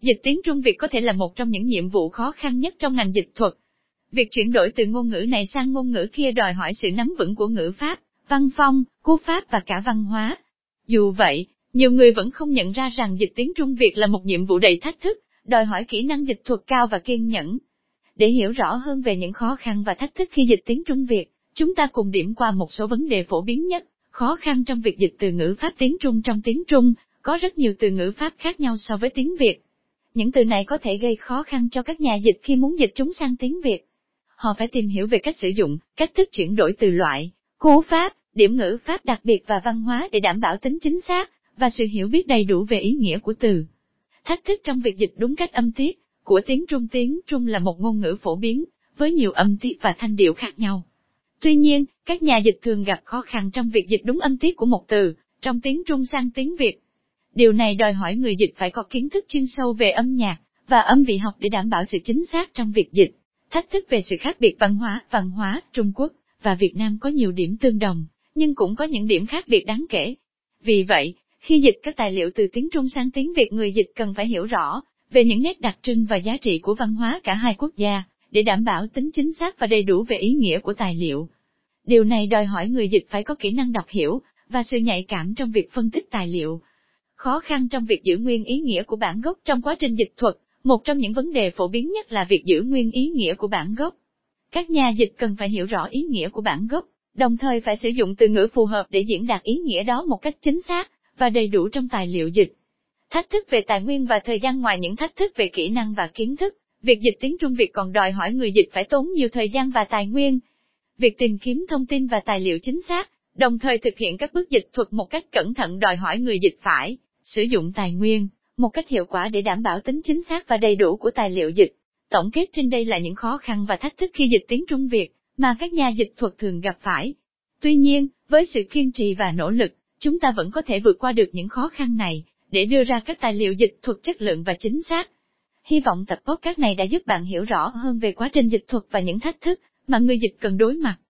dịch tiếng Trung Việt có thể là một trong những nhiệm vụ khó khăn nhất trong ngành dịch thuật. Việc chuyển đổi từ ngôn ngữ này sang ngôn ngữ kia đòi hỏi sự nắm vững của ngữ pháp, văn phong, cú pháp và cả văn hóa. Dù vậy, nhiều người vẫn không nhận ra rằng dịch tiếng Trung Việt là một nhiệm vụ đầy thách thức, đòi hỏi kỹ năng dịch thuật cao và kiên nhẫn. Để hiểu rõ hơn về những khó khăn và thách thức khi dịch tiếng Trung Việt, chúng ta cùng điểm qua một số vấn đề phổ biến nhất, khó khăn trong việc dịch từ ngữ pháp tiếng Trung trong tiếng Trung, có rất nhiều từ ngữ pháp khác nhau so với tiếng Việt. Những từ này có thể gây khó khăn cho các nhà dịch khi muốn dịch chúng sang tiếng Việt. Họ phải tìm hiểu về cách sử dụng, cách thức chuyển đổi từ loại, cú pháp, điểm ngữ pháp đặc biệt và văn hóa để đảm bảo tính chính xác, và sự hiểu biết đầy đủ về ý nghĩa của từ. Thách thức trong việc dịch đúng cách âm tiết của tiếng Trung tiếng Trung là một ngôn ngữ phổ biến, với nhiều âm tiết và thanh điệu khác nhau. Tuy nhiên, các nhà dịch thường gặp khó khăn trong việc dịch đúng âm tiết của một từ, trong tiếng Trung sang tiếng Việt. Điều này đòi hỏi người dịch phải có kiến thức chuyên sâu về âm nhạc và âm vị học để đảm bảo sự chính xác trong việc dịch. Thách thức về sự khác biệt văn hóa, văn hóa Trung Quốc và Việt Nam có nhiều điểm tương đồng, nhưng cũng có những điểm khác biệt đáng kể. Vì vậy, khi dịch các tài liệu từ tiếng Trung sang tiếng Việt người dịch cần phải hiểu rõ về những nét đặc trưng và giá trị của văn hóa cả hai quốc gia, để đảm bảo tính chính xác và đầy đủ về ý nghĩa của tài liệu. Điều này đòi hỏi người dịch phải có kỹ năng đọc hiểu, và sự nhạy cảm trong việc phân tích tài liệu. Khó khăn trong việc giữ nguyên ý nghĩa của bản gốc trong quá trình dịch thuật, một trong những vấn đề phổ biến nhất là việc giữ nguyên ý nghĩa của bản gốc. Các nhà dịch cần phải hiểu rõ ý nghĩa của bản gốc, đồng thời phải sử dụng từ ngữ phù hợp để diễn đạt ý nghĩa đó một cách chính xác và đầy đủ trong tài liệu dịch. Thách thức về tài nguyên và thời gian ngoài những thách thức về kỹ năng và kiến thức, việc dịch tiếng Trung Việt còn đòi hỏi người dịch phải tốn nhiều thời gian và tài nguyên. Việc tìm kiếm thông tin và tài liệu chính xác, đồng thời thực hiện các bước dịch thuật một cách cẩn thận đòi hỏi người dịch phải sử dụng tài nguyên một cách hiệu quả để đảm bảo tính chính xác và đầy đủ của tài liệu dịch. Tổng kết trên đây là những khó khăn và thách thức khi dịch tiếng Trung Việt mà các nhà dịch thuật thường gặp phải. Tuy nhiên, với sự kiên trì và nỗ lực, chúng ta vẫn có thể vượt qua được những khó khăn này, để đưa ra các tài liệu dịch thuật chất lượng và chính xác. Hy vọng tập podcast này đã giúp bạn hiểu rõ hơn về quá trình dịch thuật và những thách thức mà người dịch cần đối mặt.